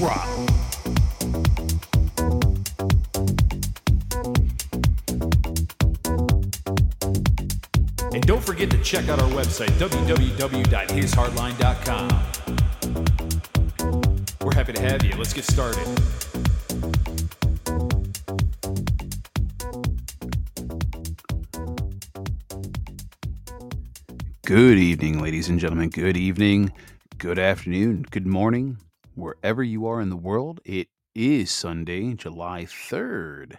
Drop. And don't forget to check out our website, www.hishardline.com. We're happy to have you. Let's get started. Good evening, ladies and gentlemen. Good evening, good afternoon, good morning, wherever you are in the world. It is Sunday, July 3rd,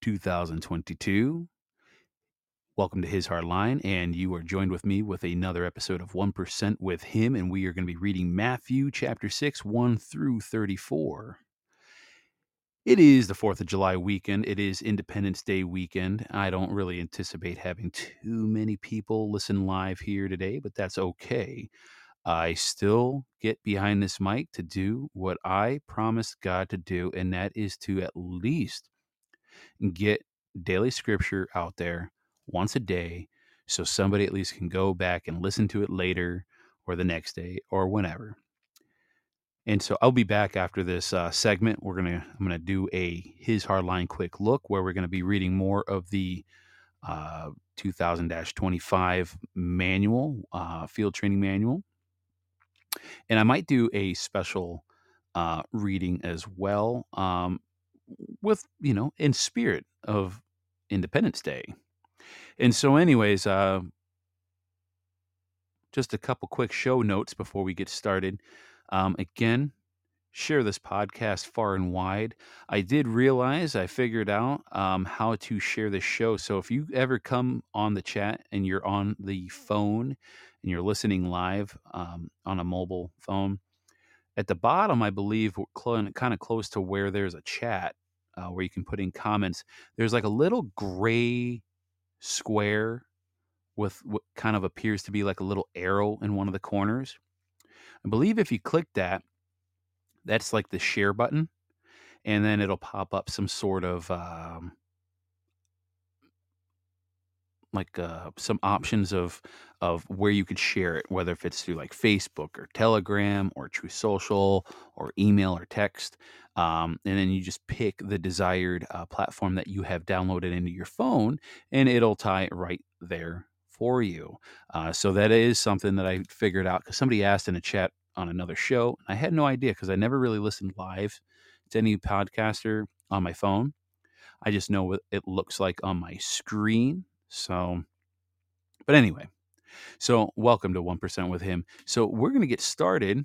2022. Welcome to His Hard Line, and you are joined with me with another episode of 1% with Him, and we are going to be reading Matthew chapter 6, 1 through 34. It is the 4th of July weekend. It is Independence Day weekend. I don't really anticipate having too many people listen live here today, but that's okay. I still get behind this mic to do what I promised God to do, and that is to at least get daily scripture out there once a day so somebody at least can go back and listen to it later or the next day or whenever. And so I'll be back after this uh, segment. We're gonna I'm gonna do a his hardline quick look where we're gonna be reading more of the uh, 2000-25 manual, uh, field training manual, and I might do a special uh, reading as well, um, with you know in spirit of Independence Day. And so, anyways, uh, just a couple quick show notes before we get started. Um, again, share this podcast far and wide. I did realize I figured out um, how to share this show. So if you ever come on the chat and you're on the phone and you're listening live um, on a mobile phone, at the bottom, I believe, cl- kind of close to where there's a chat uh, where you can put in comments, there's like a little gray square with what kind of appears to be like a little arrow in one of the corners. I believe if you click that, that's like the share button, and then it'll pop up some sort of um, like uh, some options of of where you could share it, whether if it's through like Facebook or Telegram or Truth Social or email or text, um, and then you just pick the desired uh, platform that you have downloaded into your phone, and it'll tie it right there for you. Uh, so that is something that I figured out because somebody asked in a chat on another show. I had no idea because I never really listened live to any podcaster on my phone. I just know what it looks like on my screen. So, but anyway, so welcome to 1% with him. So we're going to get started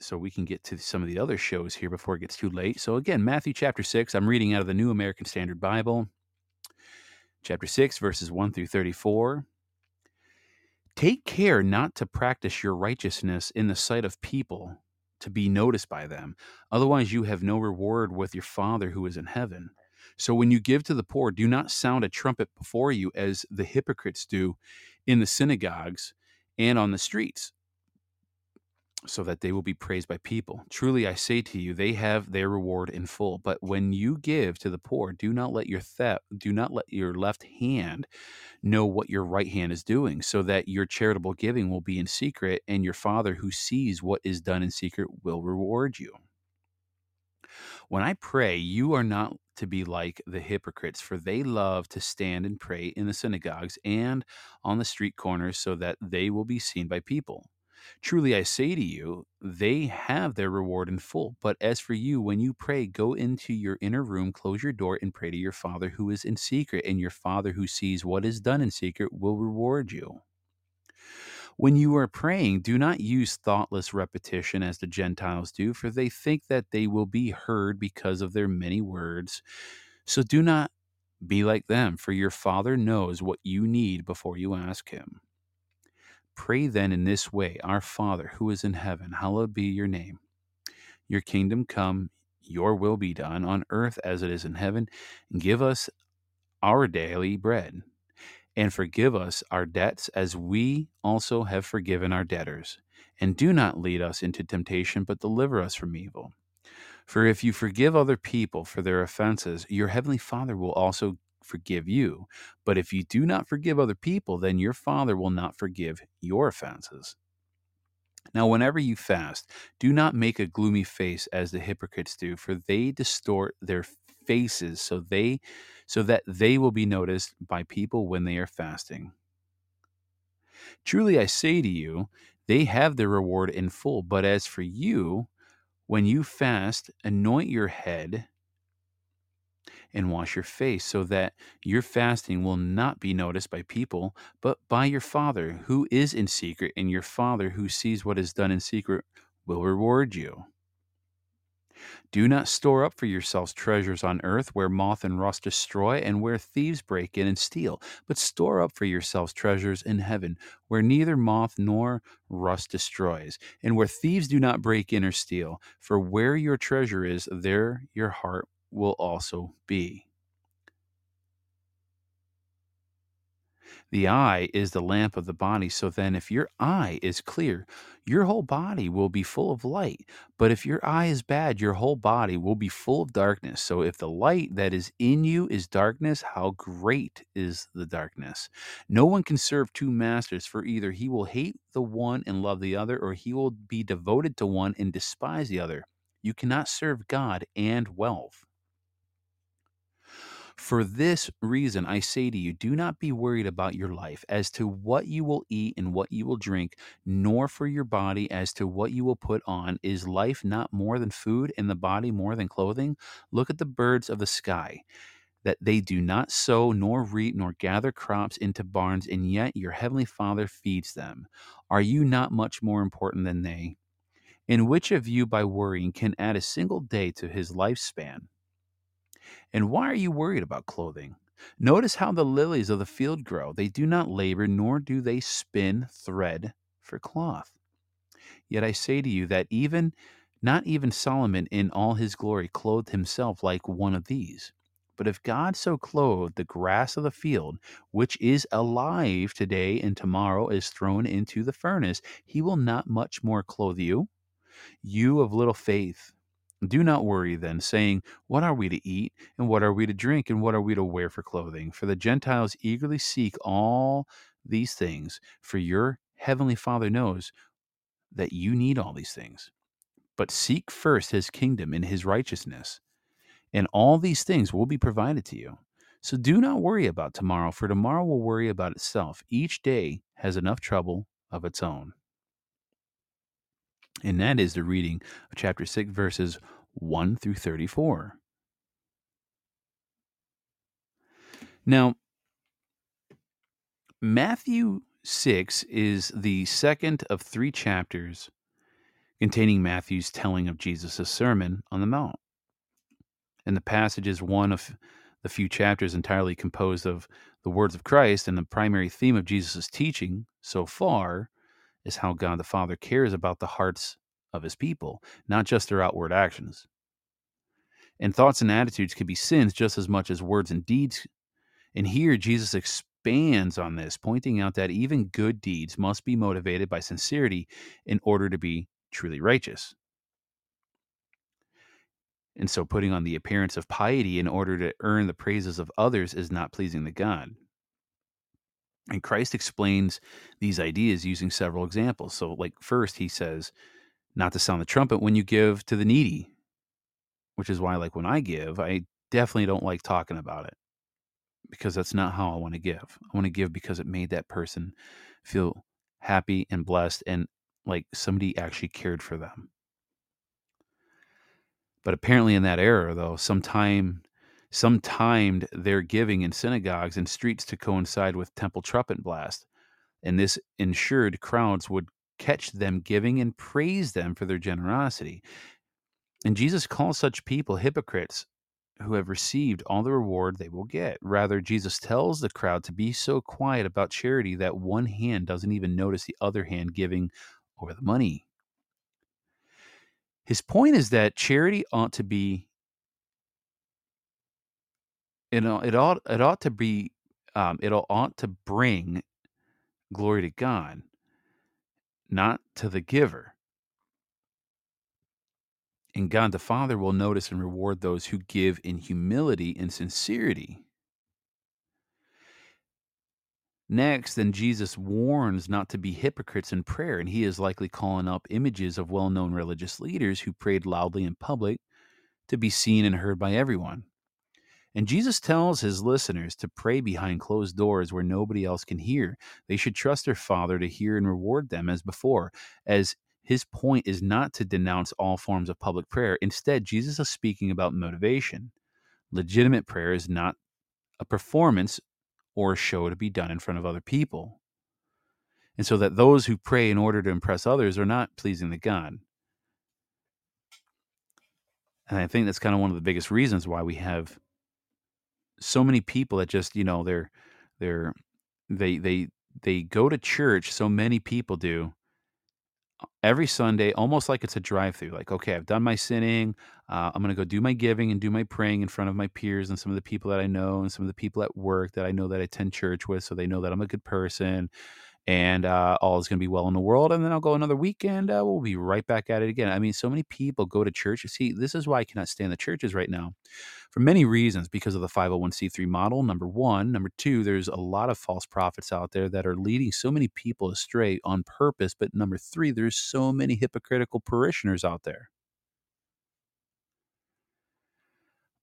so we can get to some of the other shows here before it gets too late. So again, Matthew chapter 6, I'm reading out of the New American Standard Bible chapter 6, verses 1 through 34. Take care not to practice your righteousness in the sight of people to be noticed by them. Otherwise, you have no reward with your Father who is in heaven. So when you give to the poor, do not sound a trumpet before you as the hypocrites do in the synagogues and on the streets so that they will be praised by people. Truly I say to you, they have their reward in full. But when you give to the poor, do not let your theft, do not let your left hand know what your right hand is doing, so that your charitable giving will be in secret, and your father who sees what is done in secret will reward you. When I pray, you are not to be like the hypocrites, for they love to stand and pray in the synagogues and on the street corners so that they will be seen by people. Truly I say to you, they have their reward in full. But as for you, when you pray, go into your inner room, close your door, and pray to your Father who is in secret, and your Father who sees what is done in secret will reward you. When you are praying, do not use thoughtless repetition as the Gentiles do, for they think that they will be heard because of their many words. So do not be like them, for your Father knows what you need before you ask Him. Pray then in this way Our Father who is in heaven, hallowed be your name. Your kingdom come, your will be done on earth as it is in heaven. Give us our daily bread. And forgive us our debts as we also have forgiven our debtors. And do not lead us into temptation, but deliver us from evil. For if you forgive other people for their offenses, your heavenly Father will also forgive you. But if you do not forgive other people, then your Father will not forgive your offenses. Now, whenever you fast, do not make a gloomy face as the hypocrites do, for they distort their faces so they so that they will be noticed by people when they are fasting. Truly I say to you, they have their reward in full. But as for you, when you fast, anoint your head and wash your face, so that your fasting will not be noticed by people, but by your Father who is in secret, and your Father who sees what is done in secret will reward you. Do not store up for yourselves treasures on earth where moth and rust destroy and where thieves break in and steal, but store up for yourselves treasures in heaven where neither moth nor rust destroys and where thieves do not break in or steal. For where your treasure is, there your heart will also be. The eye is the lamp of the body. So then, if your eye is clear, your whole body will be full of light. But if your eye is bad, your whole body will be full of darkness. So if the light that is in you is darkness, how great is the darkness? No one can serve two masters, for either he will hate the one and love the other, or he will be devoted to one and despise the other. You cannot serve God and wealth. For this reason, I say to you, do not be worried about your life as to what you will eat and what you will drink, nor for your body as to what you will put on. Is life not more than food, and the body more than clothing? Look at the birds of the sky that they do not sow, nor reap, nor gather crops into barns, and yet your heavenly Father feeds them. Are you not much more important than they? And which of you, by worrying, can add a single day to his lifespan? And why are you worried about clothing? Notice how the lilies of the field grow. They do not labor, nor do they spin thread for cloth. Yet I say to you that even not even Solomon in all his glory clothed himself like one of these. But if God so clothed the grass of the field, which is alive today and tomorrow is thrown into the furnace, he will not much more clothe you, you of little faith. Do not worry then, saying, What are we to eat, and what are we to drink, and what are we to wear for clothing? For the Gentiles eagerly seek all these things, for your heavenly Father knows that you need all these things. But seek first his kingdom and his righteousness, and all these things will be provided to you. So do not worry about tomorrow, for tomorrow will worry about itself. Each day has enough trouble of its own. And that is the reading of chapter 6, verses 1 through 34. Now, Matthew 6 is the second of three chapters containing Matthew's telling of Jesus' Sermon on the Mount. And the passage is one of the few chapters entirely composed of the words of Christ, and the primary theme of Jesus' teaching so far is how God the Father cares about the hearts of his people, not just their outward actions. And thoughts and attitudes can be sins just as much as words and deeds. And here Jesus expands on this, pointing out that even good deeds must be motivated by sincerity in order to be truly righteous. And so putting on the appearance of piety in order to earn the praises of others is not pleasing to God. And Christ explains these ideas using several examples. So, like, first, he says, not to sound the trumpet when you give to the needy, which is why, like, when I give, I definitely don't like talking about it because that's not how I want to give. I want to give because it made that person feel happy and blessed and like somebody actually cared for them. But apparently, in that era, though, sometime some timed their giving in synagogues and streets to coincide with temple trumpet blast, and this ensured crowds would catch them giving and praise them for their generosity. And Jesus calls such people hypocrites who have received all the reward they will get. Rather, Jesus tells the crowd to be so quiet about charity that one hand doesn't even notice the other hand giving over the money. His point is that charity ought to be know, it ought it ought to be um, it ought to bring glory to God, not to the giver. And God the Father will notice and reward those who give in humility and sincerity. Next, then Jesus warns not to be hypocrites in prayer, and he is likely calling up images of well known religious leaders who prayed loudly in public to be seen and heard by everyone. And Jesus tells his listeners to pray behind closed doors where nobody else can hear. They should trust their Father to hear and reward them as before, as his point is not to denounce all forms of public prayer. Instead, Jesus is speaking about motivation. Legitimate prayer is not a performance or a show to be done in front of other people. And so that those who pray in order to impress others are not pleasing to God. And I think that's kind of one of the biggest reasons why we have so many people that just, you know, they're they're they they they go to church, so many people do every Sunday, almost like it's a drive-through. Like, okay, I've done my sinning. Uh, I'm going to go do my giving and do my praying in front of my peers and some of the people that I know and some of the people at work that I know that I attend church with, so they know that I'm a good person and uh, all is going to be well in the world. And then I'll go another weekend. Uh, we'll be right back at it again. I mean, so many people go to church. See, this is why I cannot stand the churches right now for many reasons because of the 501c3 model. Number one. Number two, there's a lot of false prophets out there that are leading so many people astray on purpose. But number three, there's so many hypocritical parishioners out there.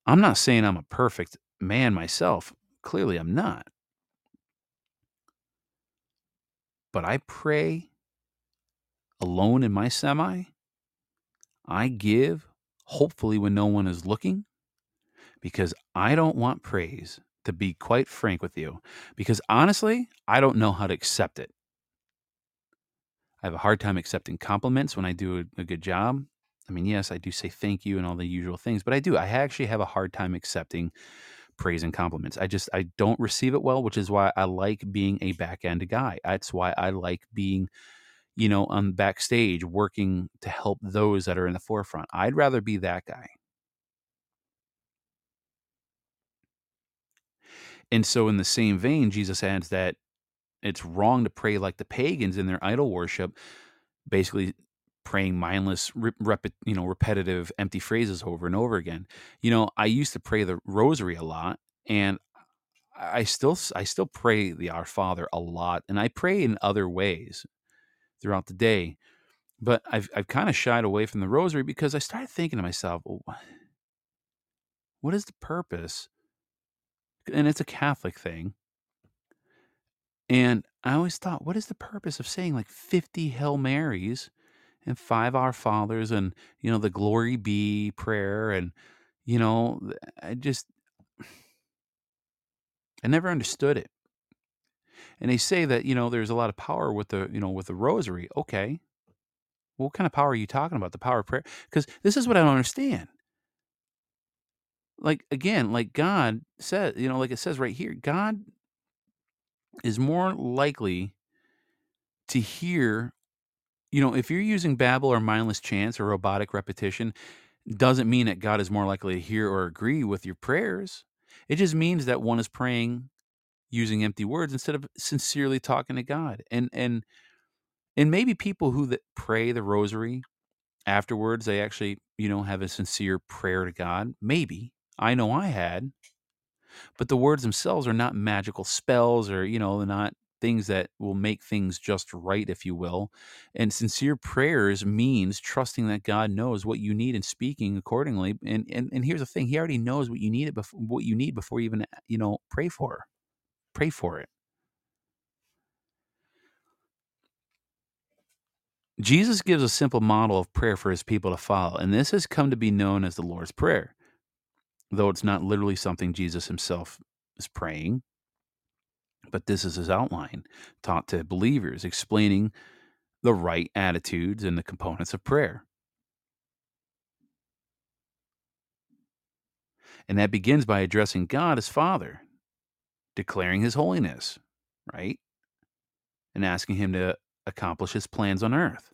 I'm not saying I'm a perfect man myself. Clearly, I'm not. But I pray alone in my semi. I give, hopefully, when no one is looking, because I don't want praise, to be quite frank with you, because honestly, I don't know how to accept it. I have a hard time accepting compliments when I do a, a good job. I mean, yes, I do say thank you and all the usual things, but I do. I actually have a hard time accepting praise and compliments. I just I don't receive it well, which is why I like being a back end guy. That's why I like being, you know, on backstage working to help those that are in the forefront. I'd rather be that guy. And so in the same vein, Jesus adds that it's wrong to pray like the pagans in their idol worship, basically praying mindless, rep, you know, repetitive, empty phrases over and over again. You know, I used to pray the rosary a lot, and I still I still pray the Our Father a lot, and I pray in other ways throughout the day. But I've I've kind of shied away from the rosary because I started thinking to myself, well, what is the purpose? And it's a Catholic thing. And I always thought, what is the purpose of saying like 50 Hail Marys and five Our Fathers and, you know, the Glory Be prayer? And, you know, I just, I never understood it. And they say that, you know, there's a lot of power with the, you know, with the rosary. Okay. What kind of power are you talking about? The power of prayer? Because this is what I don't understand. Like, again, like God said, you know, like it says right here, God is more likely to hear, you know, if you're using babble or mindless chants or robotic repetition, doesn't mean that God is more likely to hear or agree with your prayers. It just means that one is praying using empty words instead of sincerely talking to God. And and and maybe people who that pray the rosary afterwards, they actually, you know, have a sincere prayer to God. Maybe. I know I had. But the words themselves are not magical spells or, you know, they're not things that will make things just right, if you will. And sincere prayers means trusting that God knows what you need and speaking accordingly. And and, and here's the thing: He already knows what you need it before what you need before you even uh, you know pray for, pray for it. Jesus gives a simple model of prayer for his people to follow, and this has come to be known as the Lord's Prayer. Though it's not literally something Jesus himself is praying, but this is his outline taught to believers, explaining the right attitudes and the components of prayer. And that begins by addressing God as Father, declaring his holiness, right? And asking him to accomplish his plans on earth.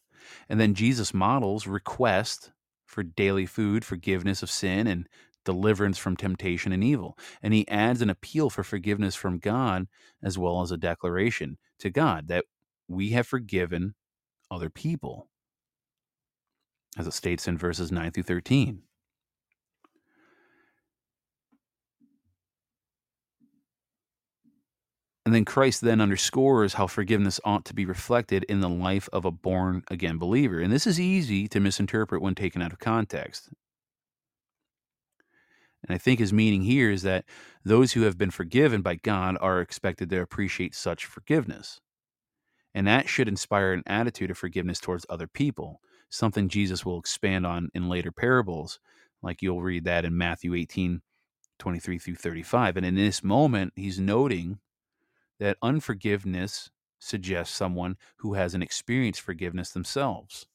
And then Jesus models request for daily food, forgiveness of sin, and deliverance from temptation and evil. And he adds an appeal for forgiveness from God as well as a declaration to God that we have forgiven other people, as it states in verses 9 through 13. And then Christ then underscores how forgiveness ought to be reflected in the life of a born again believer. And this is easy to misinterpret when taken out of context. And I think his meaning here is that those who have been forgiven by God are expected to appreciate such forgiveness. And that should inspire an attitude of forgiveness towards other people, something Jesus will expand on in later parables. Like you'll read that in Matthew 18, 23 through 35. And in this moment, he's noting that unforgiveness suggests someone who hasn't experienced forgiveness themselves.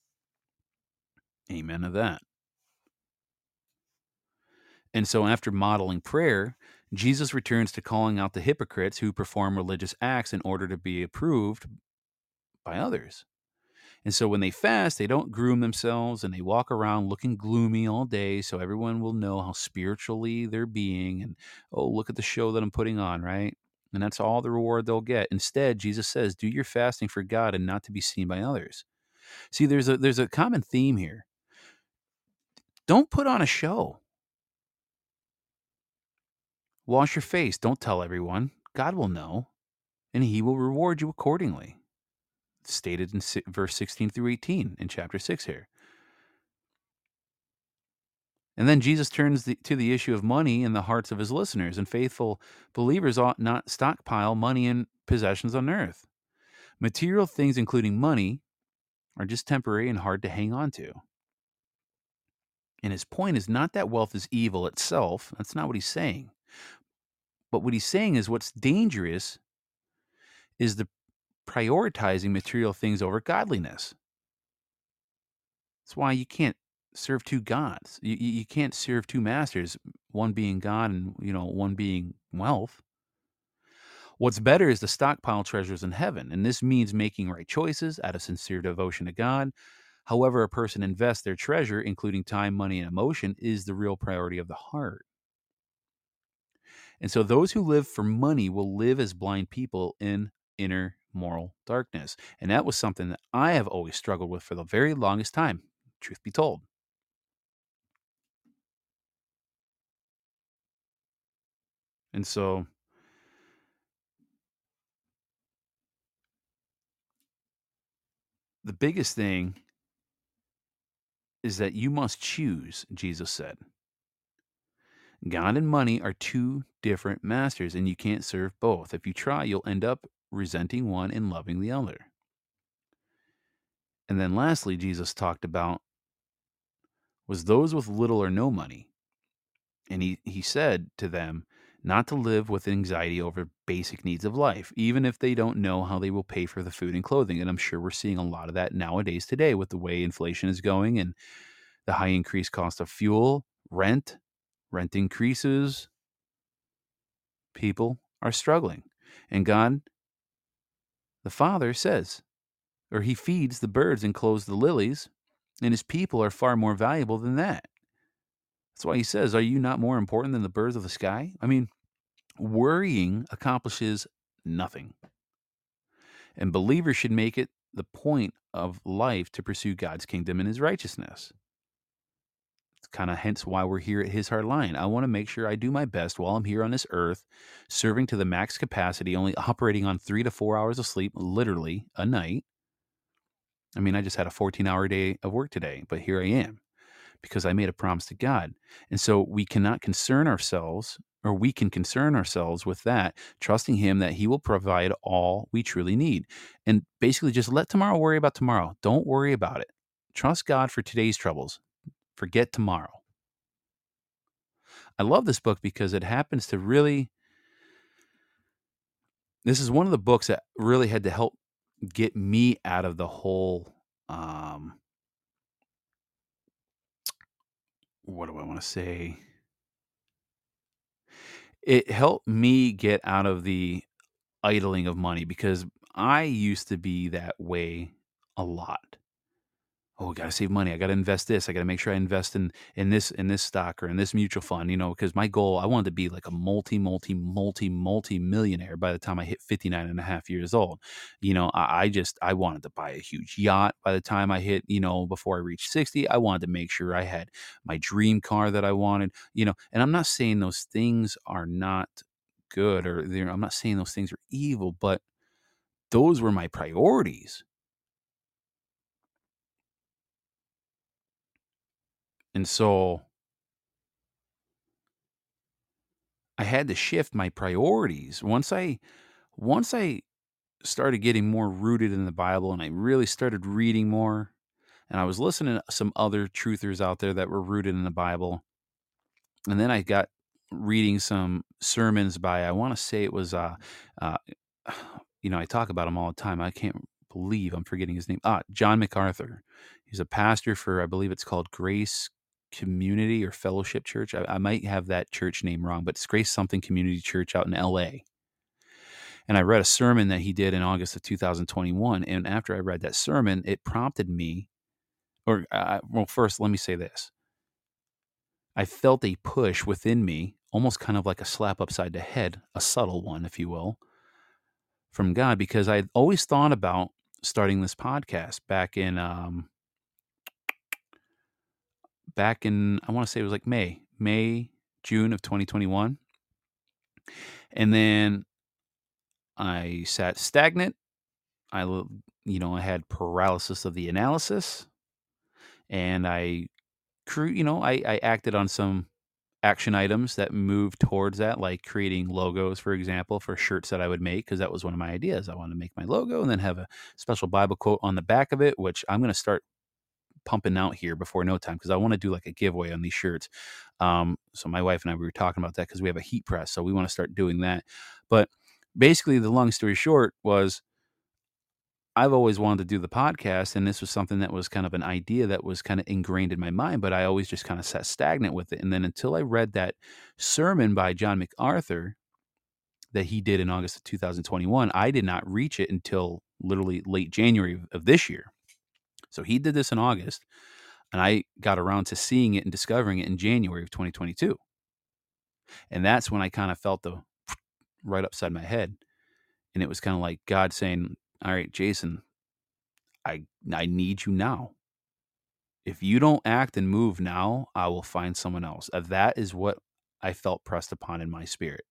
Amen to that. And so, after modeling prayer, Jesus returns to calling out the hypocrites who perform religious acts in order to be approved by others. And so, when they fast, they don't groom themselves and they walk around looking gloomy all day so everyone will know how spiritually they're being. And, oh, look at the show that I'm putting on, right? And that's all the reward they'll get. Instead, Jesus says, do your fasting for God and not to be seen by others. See, there's a there's a common theme here. Don't put on a show. Wash your face. Don't tell everyone. God will know, and he will reward you accordingly. stated in verse 16 through 18 in chapter 6 here. And then Jesus turns the, to the issue of money in the hearts of his listeners, and faithful believers ought not stockpile money and possessions on earth. Material things, including money, are just temporary and hard to hang on to. And his point is not that wealth is evil itself. That's not what he's saying. But what he's saying is what's dangerous is the prioritizing material things over godliness. That's why you can't serve two gods. You, you can't serve two masters, one being God and you know one being wealth. What's better is to stockpile treasures in heaven, and this means making right choices out of sincere devotion to God. However, a person invests their treasure, including time, money, and emotion, is the real priority of the heart. And so those who live for money will live as blind people in inner moral darkness. And that was something that I have always struggled with for the very longest time, truth be told. And so the biggest thing is that you must choose, Jesus said. God and money are two different masters, and you can't serve both. If you try, you'll end up resenting one and loving the other. And then lastly, Jesus talked about was those with little or no money. And he, he said to them not to live with anxiety over basic needs of life, even if they don't know how they will pay for the food and clothing. And I'm sure we're seeing a lot of that nowadays today with the way inflation is going and the high increased cost of fuel, rent, rent increases, people are struggling. And God, the Father, says, or He feeds the birds and clothes the lilies, and His people are far more valuable than that. That's why He says, Are you not more important than the birds of the sky? I mean, worrying accomplishes nothing. And believers should make it the point of life to pursue God's kingdom and His righteousness kind of hence why we're here at His Hardline. I want to make sure I do my best while I'm here on this earth, serving to the max capacity, only operating on three to four hours of sleep, literally a night. I mean, I just had a 14 hour day of work today, but here I am because I made a promise to God. And so we cannot concern ourselves, or we can concern ourselves with that, trusting Him that He will provide all we truly need. And basically, just let tomorrow worry about tomorrow. Don't worry about it. Trust God for today's troubles. Forget Tomorrow. I love this book because it happens to really. This is one of the books that really had to help get me out of the whole. Um, what do I want to say? It helped me get out of the idling of money because I used to be that way a lot. Oh, I got to save money. I got to invest this. I got to make sure I invest in in this in this stock or in this mutual fund, you know, because my goal, I wanted to be like a multi, multi, multi, multi millionaire by the time I hit 59 and a half years old. You know, I, I just I wanted to buy a huge yacht by the time I hit, you know, before I reached 60. I wanted to make sure I had my dream car that I wanted, you know, and I'm not saying those things are not good or I'm not saying those things are evil, but those were my priorities And so I had to shift my priorities. Once I once I started getting more rooted in the Bible and I really started reading more and I was listening to some other truthers out there that were rooted in the Bible. And then I got reading some sermons by I want to say it was uh uh you know, I talk about him all the time. I can't believe I'm forgetting his name. Ah, John MacArthur. He's a pastor for I believe it's called Grace Community or Fellowship Church. I, I might have that church name wrong, but it's Grace Something Community Church out in LA. And I read a sermon that he did in August of 2021. And after I read that sermon, it prompted me, or, uh, well, first, let me say this. I felt a push within me, almost kind of like a slap upside the head, a subtle one, if you will, from God, because I always thought about starting this podcast back in um, back in I want to say it was like May, May, June of 2021. And then I sat stagnant. I you know, I had paralysis of the analysis and I crew, you know, I, I acted on some action items that moved towards that, like creating logos, for example, for shirts that I would make, because that was one of my ideas. I wanted to make my logo and then have a special Bible quote on the back of it, which I'm going to start pumping out here before no time because I want to do like a giveaway on these shirts. Um, so my wife and I we were talking about that because we have a heat press, so we want to start doing that. But basically, the long story short was. I've always wanted to do the podcast, and this was something that was kind of an idea that was kind of ingrained in my mind, but I always just kind of sat stagnant with it. And then until I read that sermon by John MacArthur that he did in August of 2021, I did not reach it until literally late January of this year. So he did this in August, and I got around to seeing it and discovering it in January of 2022. And that's when I kind of felt the right upside my head. And it was kind of like God saying, All right, Jason, I I need you now. If you don't act and move now, I will find someone else. Uh, that is what I felt pressed upon in my spirit.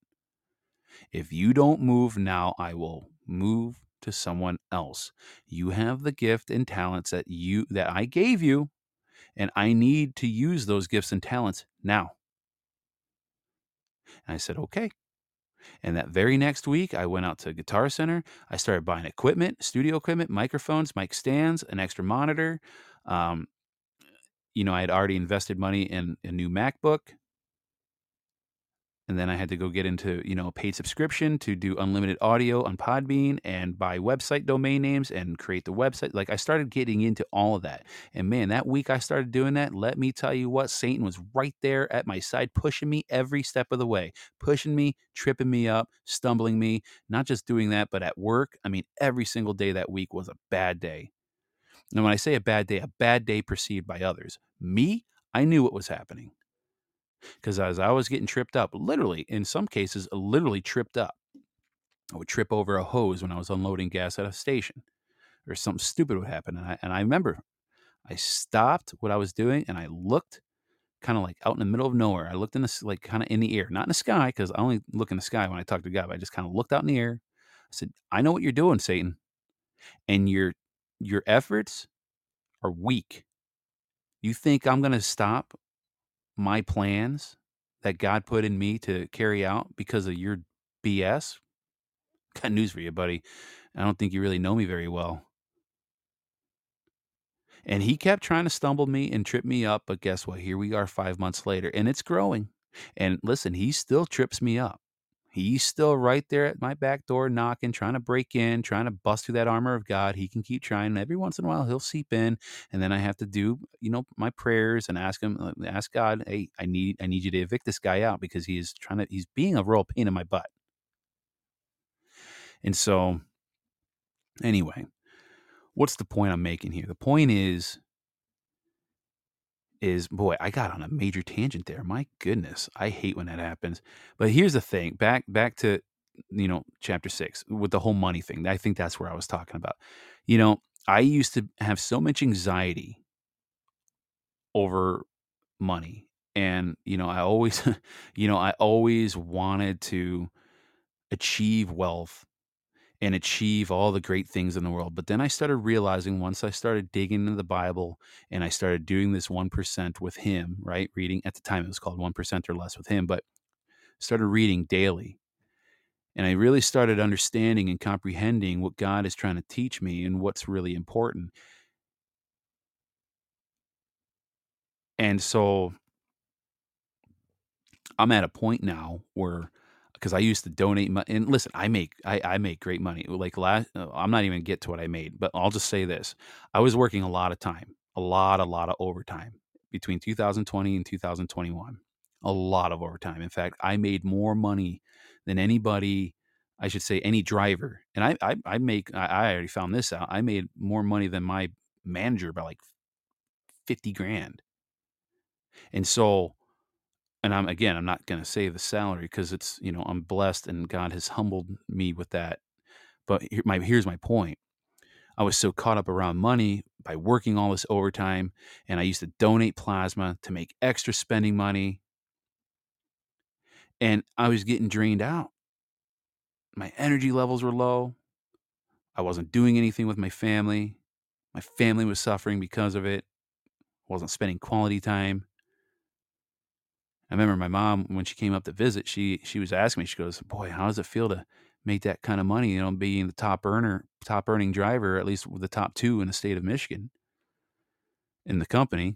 If you don't move now, I will move to someone else. You have the gift and talents that you that I gave you and I need to use those gifts and talents now. And I said, "Okay." And that very next week, I went out to Guitar Center. I started buying equipment, studio equipment, microphones, mic stands, an extra monitor. Um, you know, I had already invested money in a new MacBook and then I had to go get into you know a paid subscription to do unlimited audio on Podbean and buy website domain names and create the website. Like I started getting into all of that, and man, that week I started doing that. Let me tell you what, Satan was right there at my side, pushing me every step of the way, pushing me, tripping me up, stumbling me. Not just doing that, but at work. I mean, every single day that week was a bad day. And when I say a bad day, a bad day perceived by others. Me, I knew what was happening because as I was getting tripped up, literally, in some cases, literally tripped up. I would trip over a hose when I was unloading gas at a station, or something stupid would happen. And I, and I remember I stopped what I was doing and I looked kind of like out in the middle of nowhere. I looked in the, like kind of in the air, not in the sky, because I only look in the sky when I talk to God, but I just kind of looked out in the air. I said, I know what you're doing, Satan. And your, your efforts are weak. You think I'm to stop my plans that God put in me to carry out because of your BS? Got news for you, buddy. I don't think you really know me very well. And he kept trying to stumble me and trip me up, but guess what? Here we are 5 months later and it's growing. And listen, he still trips me up. He's still right there at my back door knocking, trying to break in, trying to bust through that armor of God. He can keep trying. Every once in a while he'll seep in. And then I have to do, you know, my prayers and ask him, uh, ask God, hey, I need I need you to evict this guy out because he is trying to he's being a real pain in my butt. And so anyway, what's the point I'm making here? The point is is boy, I got on a major tangent there. My goodness, I hate when that happens. But here's the thing: back back to you know chapter six with the whole money thing. I think that's where I was talking about. You know, I used to have so much anxiety over money, and you know, I always, you know, I always wanted to achieve wealth and achieve all the great things in the world. But then I started realizing once I started digging into the Bible and I started doing this 1% with him, right? Reading at the time it was called 1% or less with him, but started reading daily. And I really started understanding and comprehending what God is trying to teach me and what's really important. And so I'm at a point now where because I used to donate money. And listen, I make I, I make great money. Like last, I'm not even get to what I made, but I'll just say this: I was working a lot of time, a lot, a lot of overtime between 2020 and 2021. A lot of overtime. In fact, I made more money than anybody. I should say any driver, and I I, I make I, I already found this out. I made more money than my manager by like 50 grand. And so and I'm again, I'm not going to say the salary because it's you know I'm blessed and God has humbled me with that. But here, my here's my point. I was so caught up around money by working all this overtime, and I used to donate plasma to make extra spending money, and I was getting drained out. My energy levels were low. I wasn't doing anything with my family. My family was suffering because of it. I wasn't spending quality time. I remember my mom when she came up to visit, she she was asking me, she goes, "Boy, how does it feel to make that kind of money? You know, being the top earner, top earning driver, at least the top two in the state of Michigan in the company."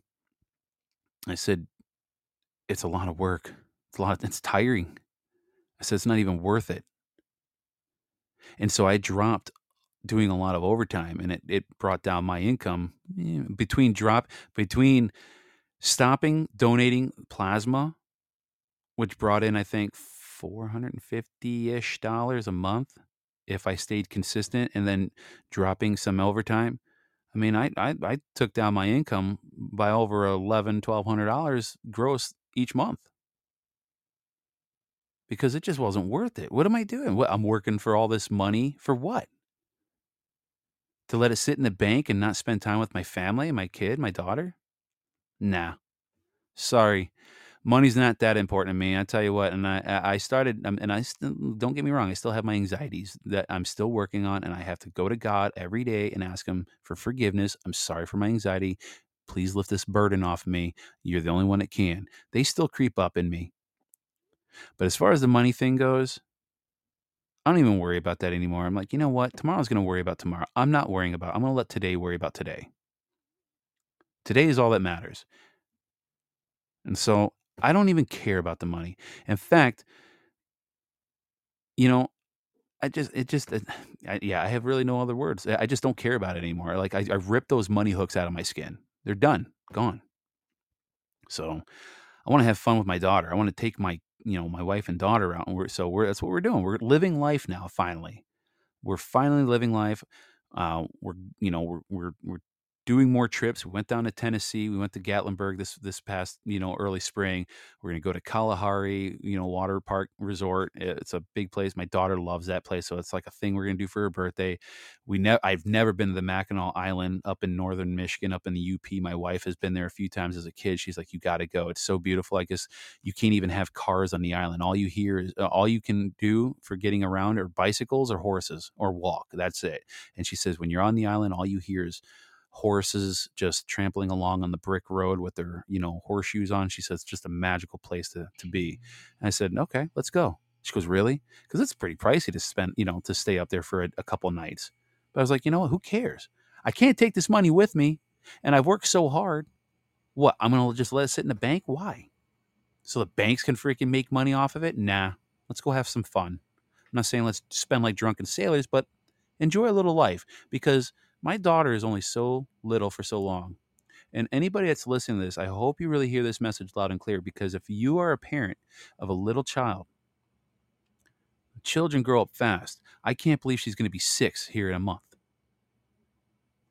I said, "It's a lot of work. It's a lot. It's tiring." I said, "It's not even worth it." And so I dropped doing a lot of overtime, and it it brought down my income eh, between drop between stopping donating plasma which brought in I think 450-ish dollars a month if I stayed consistent and then dropping some overtime. I mean, I I, I took down my income by over eleven, twelve hundred dollars gross each month because it just wasn't worth it. What am I doing? What, I'm working for all this money for what? To let it sit in the bank and not spend time with my family, my kid, my daughter? Nah. Sorry money's not that important to me. I tell you what, and I I started, um, and I still, don't get me wrong, I still have my anxieties that I'm still working on, and I have to go to God every day and ask Him for forgiveness. I'm sorry for my anxiety. Please lift this burden off me. You're the only one that can. They still creep up in me. But as far as the money thing goes, I don't even worry about that anymore. I'm like, you know what? Tomorrow's going to worry about tomorrow. I'm not worrying about. I'm going to let today worry about today. Today is all that matters. And so I don't even care about the money. In fact, you know, I just, it just, I, yeah, I have really no other words. I just don't care about it anymore. Like I, I ripped those money hooks out of my skin. They're done, gone. So I want to have fun with my daughter. I want to take my, you know, my wife and daughter out. And we're, so we're, that's what we're doing. We're living life now. Finally, we're finally living life. Uh, we're, you know, we're, we're, we're doing more trips. We went down to Tennessee. We went to Gatlinburg this this past you know early spring. We're gonna go to Kalahari, you know, water park resort. It's a big place. My daughter loves that place, so it's like a thing we're gonna do for her birthday. We never I've never been to the Mackinac Island up in northern Michigan, up in the UP. My wife has been there a few times as a kid. She's like, you got to go. It's so beautiful. I guess you can't even have cars on the island. All you hear is uh, all you can do for getting around are bicycles or horses or walk. That's it. And she says when you're on the island, all you hear is horses just trampling along on the brick road with their you know horseshoes on she says it's just a magical place to, to be. And i said okay let's go. She goes really? Because it's pretty pricey to spend you know to stay up there for a, a couple nights. But i was like you know what? Who cares? I can't take this money with me and i've worked so hard. What i'm gonna just let it sit in the bank? Why? So the banks can freaking make money off of it? Nah let's go have some fun. I'm not saying let's spend like drunken sailors but enjoy a little life because my daughter is only so little for so long. And anybody that's listening to this, I hope you really hear this message loud and clear because if you are a parent of a little child, children grow up fast. I can't believe she's going to be six here in a month.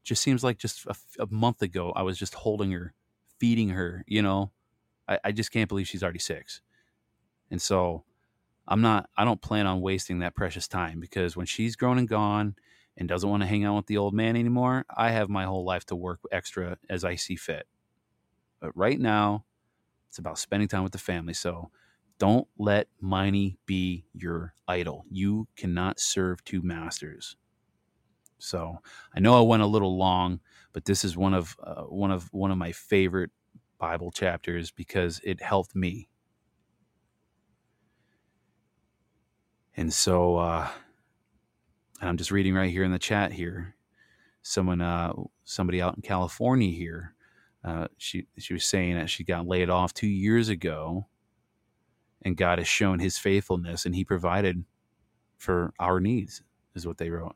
Just seems like just a, a month ago, I was just holding her feeding her. You know, I, I just can't believe she's already six. And so I'm not, I don't plan on wasting that precious time because when she's grown and gone and doesn't want to hang out with the old man anymore, I have my whole life to work extra as I see fit. But right now, it's about spending time with the family. So don't let money be your idol. You cannot serve two masters. So I know I went a little long, but this is one of uh, one of one of my favorite Bible chapters because it helped me. And so uh, I'm just reading right here in the chat here. Someone, uh, somebody out in California here, uh, she she was saying that she got laid off two years ago, and God has shown His faithfulness, and He provided for our needs, is what they wrote.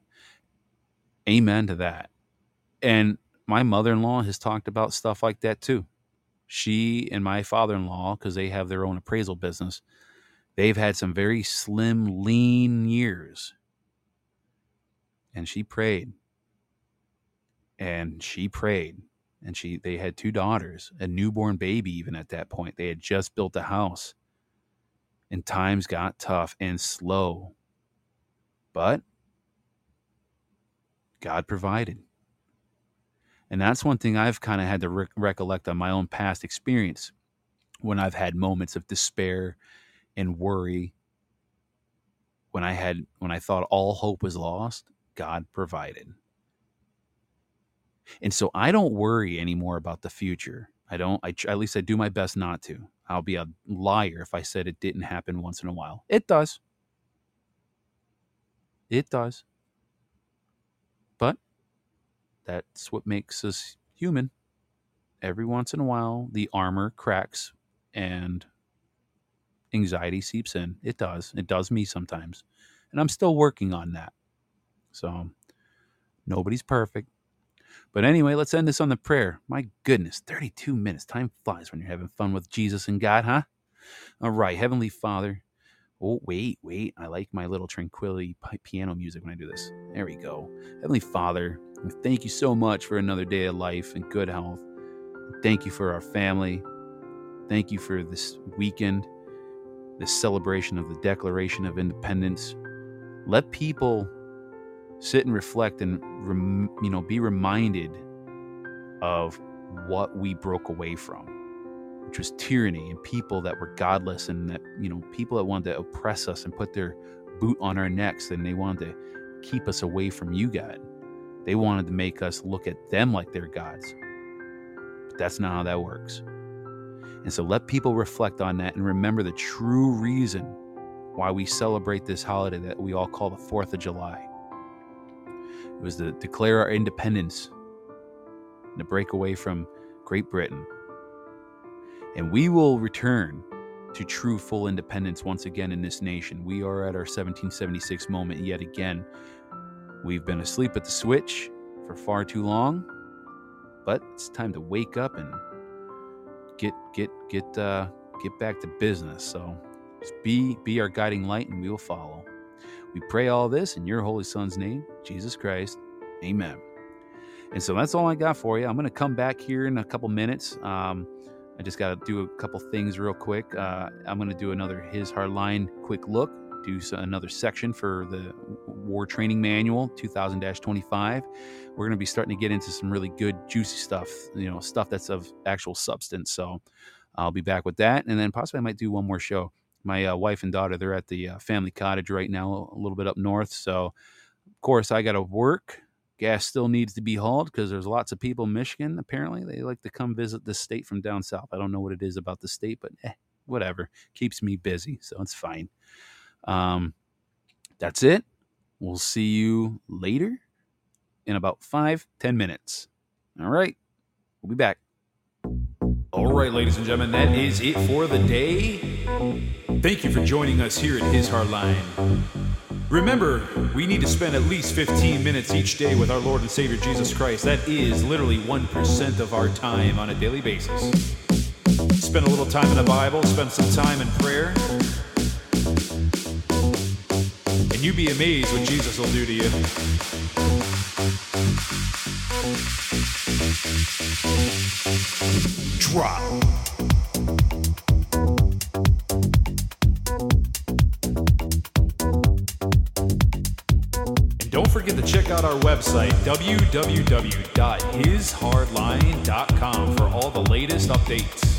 Amen to that. And my mother in law has talked about stuff like that too. She and my father in law, because they have their own appraisal business, they've had some very slim, lean years. And she prayed. And she prayed. And she they had two daughters, a newborn baby even at that point. They had just built a house. And times got tough and slow. But God provided. And that's one thing I've kind of had to re- recollect on my own past experience when I've had moments of despair and worry. When I had, when I thought all hope was lost, God provided. And so I don't worry anymore about the future. I don't, I, at least I do my best not to. I'll be a liar if I said it didn't happen once in a while. It does. It does. But that's what makes us human. Every once in a while, the armor cracks and anxiety seeps in. It does. It does me sometimes. And I'm still working on that. So nobody's perfect. But anyway, let's end this on the prayer. My goodness, 32 minutes. Time flies when you're having fun with Jesus and God, huh? All right, Heavenly Father, Oh, wait, wait. I like my little tranquility piano music when I do this. There we go. Heavenly Father, thank you so much for another day of life and good health. Thank you for our family. Thank you for this weekend, this celebration of the Declaration of Independence. Let people sit and reflect and you know be reminded of what we broke away from which was tyranny and people that were godless and that you know people that wanted to oppress us and put their boot on our necks and they wanted to keep us away from you god. They wanted to make us look at them like they're gods. But that's not how that works. And so let people reflect on that and remember the true reason why we celebrate this holiday that we all call the 4th of july it was to declare our independence and to break away from great britain and we will return to true full independence once again in this nation. We are at our 1776 moment yet again. We've been asleep at the switch for far too long, but it's time to wake up and get get get uh, get back to business. So be be our guiding light, and we will follow. We pray all this in your holy Son's name, Jesus Christ. Amen. And so that's all I got for you. I'm going to come back here in a couple minutes. Um, I just got to do a couple things real quick. Uh, I'm going to do another His Hardline quick look, do another section for the War Training Manual 2000 25. We're going to be starting to get into some really good, juicy stuff, you know, stuff that's of actual substance. So I'll be back with that. And then possibly I might do one more show. My uh, wife and daughter, they're at the uh, family cottage right now, a little bit up north. So, of course, I got to work gas still needs to be hauled because there's lots of people in Michigan. Apparently, they like to come visit the state from down south. I don't know what it is about the state, but eh, whatever keeps me busy, so it's fine. Um, that's it. We'll see you later in about five ten minutes. All right, we'll be back. All right, ladies and gentlemen, that is it for the day. Thank you for joining us here at His Hardline. Remember, we need to spend at least 15 minutes each day with our Lord and Savior Jesus Christ. That is literally 1% of our time on a daily basis. Spend a little time in the Bible, spend some time in prayer, and you be amazed what Jesus will do to you. drop. Our website, www.hishardline.com, for all the latest updates.